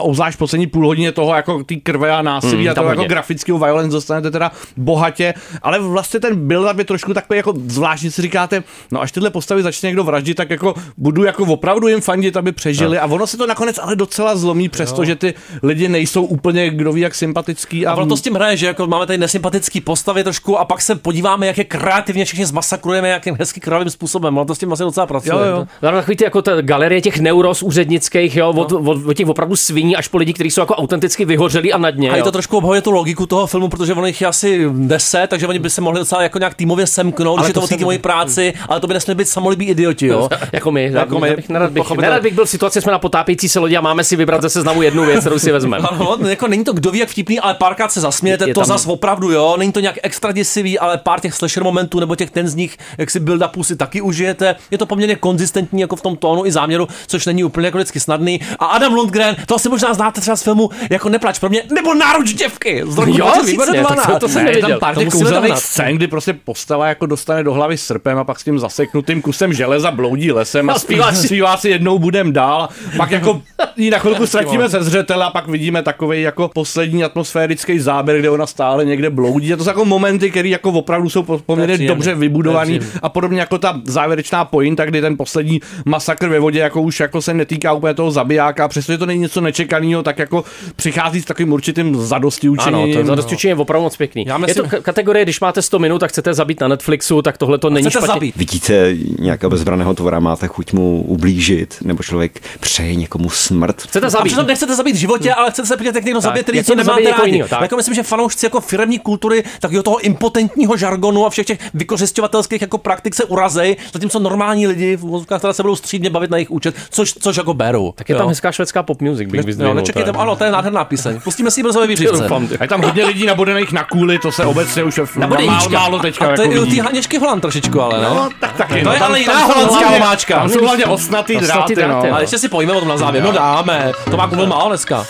obzvlášť poslední půl hodině toho jako ty krve a násilí Hmm, a tam toho jako grafického violence dostanete teda bohatě, ale vlastně ten build je trošku takový jako zvláštní, si říkáte, no až tyhle postavy začne někdo vraždit, tak jako budu jako opravdu jim fandit, aby přežili a ono se to nakonec ale docela zlomí, přestože ty lidi nejsou úplně kdo ví jak sympatický. A ono to s tím hraje, že jako máme tady nesympatický postavy trošku a pak se podíváme, jak je kreativně všichni zmasakrujeme, jakým hezky krvavým způsobem. Ono to s tím asi docela pracuje. Jo, jo. Zároveň takový ty jako ta galerie těch neuros úřednických, jo, od, od, od, těch opravdu sviní až po lidi, kteří jsou jako autenticky vyhořeli a na dně. A je to trošku obhajuje tu logiku toho filmu, protože ono jich je asi deset, takže oni by se mohli docela jako nějak týmově semknout, je to to o té týmové práci, ale to by nesměli být samolibí idioti, jo. jako my, Jako my. Bych, nerad, bych, nerad bych byl v situaci, jsme na potápějící se lodi a máme si vybrat ze seznamu jednu věc, kterou si vezmeme. Ano, jako není to kdo ví jak vtipný, ale párkrát se zasmějete, Je to tam- zas opravdu, jo. Není to nějak extra děsivý, ale pár těch slasher momentů nebo těch tenzních, jak si build-upů si taky užijete. Je to poměrně konzistentní jako v tom tónu i záměru, což není úplně jako vždycky snadný. A Adam Lundgren, to asi možná znáte třeba z filmu jako Neplač pro mě, nebo Náruč děvky z roku Jo, výborně, 2012. tak to- to jsem Ne, tam pár To musíme scén, kdy prostě postava jako dostane do hlavy srpem a pak s tím zaseknutým kusem železa bloudí lesem a A zpívá zpívá si. zpívá si jednou budem dál. Pak jako ji na chvilku ztratíme ze zřetele a pak vidíme takový jako poslední atmosférický záběr, kde ona stále někde bloudí. A to jsou jako momenty, které jako opravdu jsou po- poměrně dobře vybudovaný a podobně jako ta závěrečná pointa, kdy ten poslední masakr ve vodě jako už jako se netýká úplně toho zabijáka, přestože to není něco nečekaného, tak jako přichází s takovým určitým zadosti Ano, učením. to zadostičení je opravdu moc pěkný. Já Je myslím- to k- kategorie, když máte 100 minut a chcete zabít na Netflixu, tak tohle to není Chcete špatně. zabít. Vidíte nějakého bezbraného tvora, máte chuť mu ublížit, nebo člověk přeje někomu smrt. Chcete A zabít. přitom nechcete zabít v životě, ale chcete se podívat, jak někdo zabije, který někdo nemáte rádi. jinýho, tak. Jako myslím, že fanoušci jako firmní kultury, tak jo toho impotentního žargonu a všech těch vykořišťovatelských jako praktik se urazej, zatímco normální lidi v teda se budou střídně bavit na jejich účet, což, což jako beru. Tak je tam hezká švédská pop music, bych Ne, no, nečekejte, tak. ano, to je nádherná píseň. Pustíme si ji brzo ve výřivce. A je tam hodně lidí nabodených na kůli, to se obecně už je Na málo, málo teďka A to jako je i u té Haněšky Holand trošičku, ale ne? No, tak taky. To no, je tam- ale jiná holandská omáčka. Tam jsou hlavně osnatý dráty, no. dráty, Ale ještě si pojíme o tom na závěr. No dáme. To má mluvil málo dneska.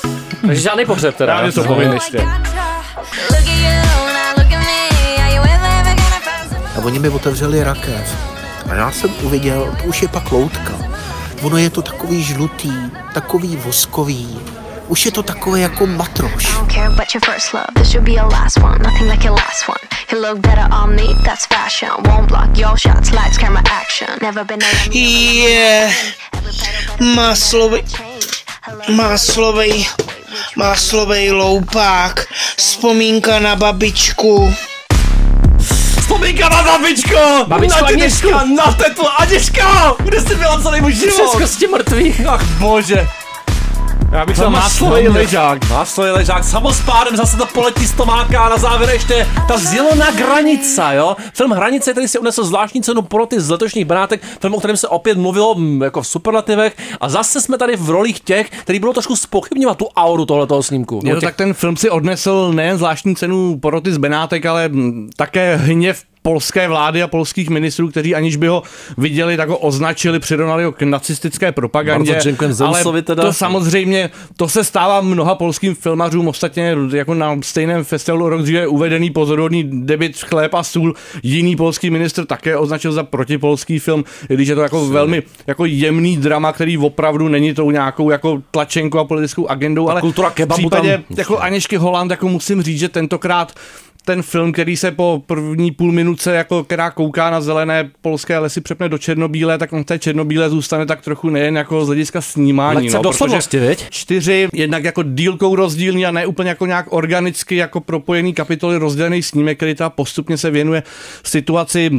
Takže žádný pohřeb teda. Právě jsou povinny ještě. A oni mi otevřeli rakev. A já jsem uviděl, to už je pak loutka. Ono je to takový žlutý, takový voskový. Už je to takové jako matroš. I don't care about your first love. This should be your last one. Nothing like your last one. You look better on me, that's fashion. Won't block your shots, lights, camera, action. Never been a Je, máslovej, máslovej, máslovej loupák, vzpomínka na babičku. Vzpomínka na babičko! Babičko na dědečka, na tetu Aněška! Kde jsi byla celý můj život? Přes kosti mrtvých. Ach bože. Já bych To tam slavně. ležák. Máslový ležák, samospádem zase to poletí z Tomáka a na závěr ještě ta zelená granica, jo? Film Hranice, který si unesl zvláštní cenu poroty z letošních Benátek, film, o kterém se opět mluvilo mm, jako v superlativech a zase jsme tady v rolích těch, který budou trošku spochybňovat tu auru tohletoho snímku. No, těch- tak ten film si odnesl nejen zvláštní cenu poroty z Benátek, ale mm, také hněv polské vlády a polských ministrů, kteří aniž by ho viděli, tak ho označili, přirovnali ho k nacistické propagandě. Ale teda. to samozřejmě, to se stává mnoha polským filmařům, ostatně jako na stejném festivalu rok dříve uvedený pozorodný debit chléb a sůl. Jiný polský ministr také označil za protipolský film, i když je to jako velmi jako jemný drama, který opravdu není tou nějakou jako tlačenkou a politickou agendou, ale kultura v kebabu případě tam- jako Aněšky Holand, jako musím říct, že tentokrát ten film, který se po první půl minutce, jako která kouká na zelené polské lesy, přepne do černobílé, tak on v té černobílé zůstane tak trochu nejen jako z hlediska snímání. Lehce no, doslednosti, protože viď? Čtyři, jednak jako dílkou rozdílný a ne úplně jako nějak organicky jako propojený kapitoly rozdělený snímek, který ta postupně se věnuje situaci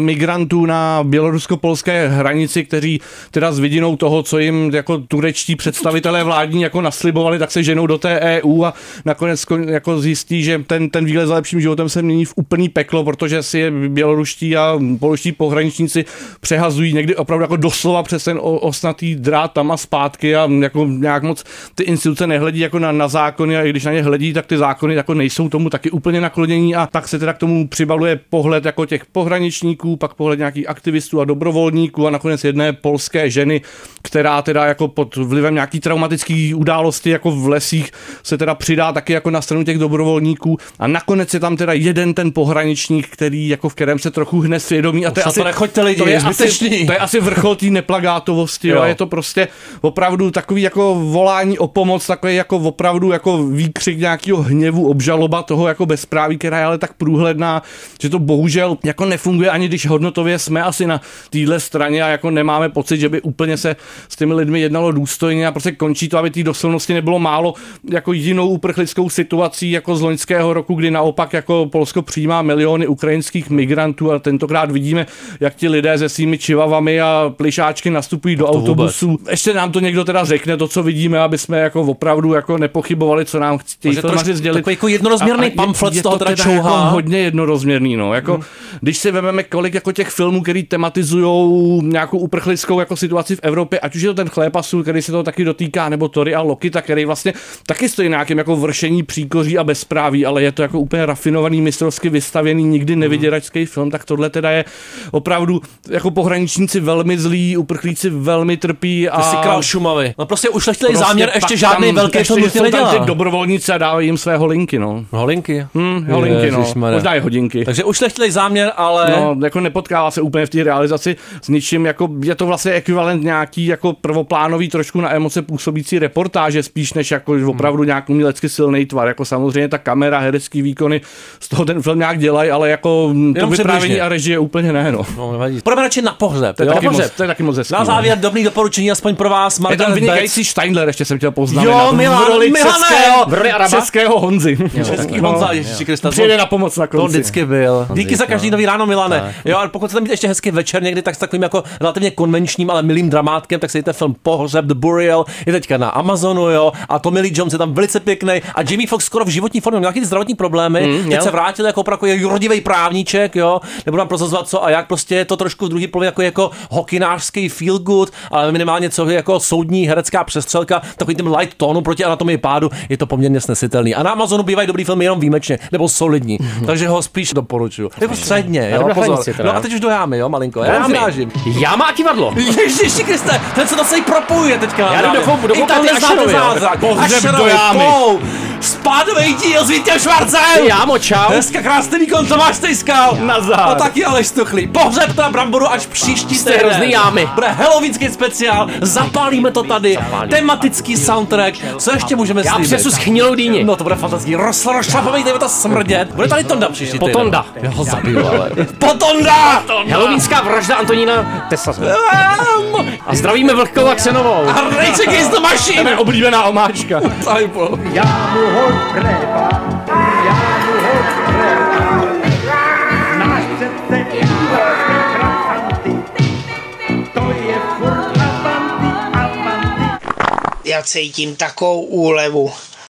migrantů na bělorusko-polské hranici, kteří teda s vidinou toho, co jim jako turečtí představitelé vládní jako naslibovali, tak se ženou do té EU a nakonec kon- jako zjistí, že ten, ten výlet za lepším životem se mění v úplný peklo, protože si je běloruští a polští pohraničníci přehazují někdy opravdu jako doslova přes ten osnatý drát tam a zpátky a jako nějak moc ty instituce nehledí jako na, na zákony a i když na ně hledí, tak ty zákony jako nejsou tomu taky úplně naklonění a tak se teda k tomu přibaluje pohled jako těch pohraničníků, pak pohled nějakých aktivistů a dobrovolníků a nakonec jedné polské ženy, která teda jako pod vlivem nějaký traumatický události jako v lesích se teda přidá taky jako na stranu těch dobrovolníků a nakonec je tam teda jeden ten pohraničník, který jako v kterém se trochu hne svědomí a to je asi, to nechoďte lidi, to je, je asi, zbytečný. to je asi vrchol té neplagátovosti, jo. Jo. je to prostě opravdu takový jako volání o pomoc, takový jako opravdu jako výkřik nějakého hněvu, obžaloba toho jako bezpráví, která je ale tak průhledná, že to bohužel jako nefunguje ani když hodnotově jsme asi na téhle straně a jako nemáme pocit, že by úplně se s těmi lidmi jednalo důstojně a prostě končí to, aby té doslovnosti nebylo málo jako jinou uprchlickou situací jako z loňského roku, kdy naopak jako Polsko přijímá miliony ukrajinských migrantů a tentokrát vidíme, jak ti lidé se svými čivavami a plišáčky nastupují do to autobusů. Ještě nám to někdo teda řekne, to, co vidíme, aby jsme jako opravdu jako nepochybovali, co nám chtějí trošku sdělit. takový jako jednorozměrný A- a je- pamflet z je toho to teda čouhá. Jako hodně jednorozměrný, no. Jako, hmm. Když si vezmeme kolik jako těch filmů, který tematizují nějakou uprchlickou jako situaci v Evropě, ať už je to ten chléb a sůl, který se toho taky dotýká, nebo Tory a Lokita, který vlastně taky stojí na nějakém jako vršení příkoří a bezpráví, ale je to jako úplně rafinovaný, mistrovsky vystavěný, nikdy nevyděračský film, tak tohle teda je opravdu jako pohraničníci velmi zlí, uprchlíci velmi trpí a Ty jsi král Šumavy. No prostě ušlechtilý Prostě záměr, ještě tam- žádný velký ještě, to že nutně jsou tam nedělá. ty dobrovolníci a dávají jim své holinky, no. Holinky? Hm, holinky, no. Ježišmarja. Možná i hodinky. Takže ušlechtilý záměr, ale... No, jako nepotkává se úplně v té realizaci s ničím, jako je to vlastně ekvivalent nějaký jako prvoplánový trošku na emoce působící reportáže, spíš než jako Hmm. opravdu nějak umělecky silný tvar. Jako samozřejmě ta kamera, herecký výkony, z toho ten film nějak dělají, ale jako mm, to Jenom vyprávění a režie úplně ne, no. No, nevadí. Pojďme radši na pohřeb. To je, jo? taky pohřeb. moc, to je taky moc hezký. Na no. závěr dobrý doporučení, aspoň pro vás, Je Martin tam vynikající Steindler, ještě jsem chtěl poznamenat. Jo, v Milan, roli Milane! českého, V roli Araba? českého Honzy. Český Honza, Ježíši Krista. Přijede na pomoc na To konci. vždycky byl. Díky za no. každý nový ráno, Milane. Jo, ale pokud chcete mít ještě hezký večer někdy, tak s takovým jako relativně konvenčním, ale milým dramátkem, tak si dejte film Pohřeb The Burial, je teďka na Amazonu, jo, a Tommy Lee Jones je tam velice pěkný a Jimmy Fox skoro v životní formě, měl nějaký zdravotní problémy, Mm, teď měl. se vrátil jako opravdu jako rodivý právníček, jo, nebudu nám prozazovat co a jak, prostě je to trošku v druhé polovině jako, jako hokinářský feel good, ale minimálně co jako soudní herecká přestřelka, takový tím light tónu proti anatomii pádu, je to poměrně snesitelný. A na Amazonu bývají dobrý filmy jenom výjimečně, nebo solidní, takže ho spíš doporučuju. Jako středně, jo, pozor. No a teď už do jámy, jo, malinko. Já vážím. Já má kivadlo. Ježiši Kriste, ten se to celý propojuje teďka. Já jdu do právě. fou- do I tady foukaté znáte Ašerovy, jo. zázrak. Pohřeb Ašerové do jámy. pou. Spádový díl s Vítěm Švarcem! Jámo, čau. Dneska krásný výkon Tomáš Tejskal. Nazar. A taky Aleš Stuchlý. Pohřeb na bramboru až příští Jste týden. hrozný jámy. Bude halloweenský speciál, zapálíme to tady, tematický soundtrack, co ještě můžeme Já slíbit? přesu schnilou dýni. No to bude fantastický, Roz, rozšlapavej, to smrdět. Bude tady Tonda příští týden. Potonda. Já ho zabiju, ale. Potonda! Halloweenská vražda Antonína Tesla. A zdravíme Vlhkou a Ksenovou. A Rage Against the Machine! Oblíbená omáčka. Já mu ho Já cítím takovou úlevu.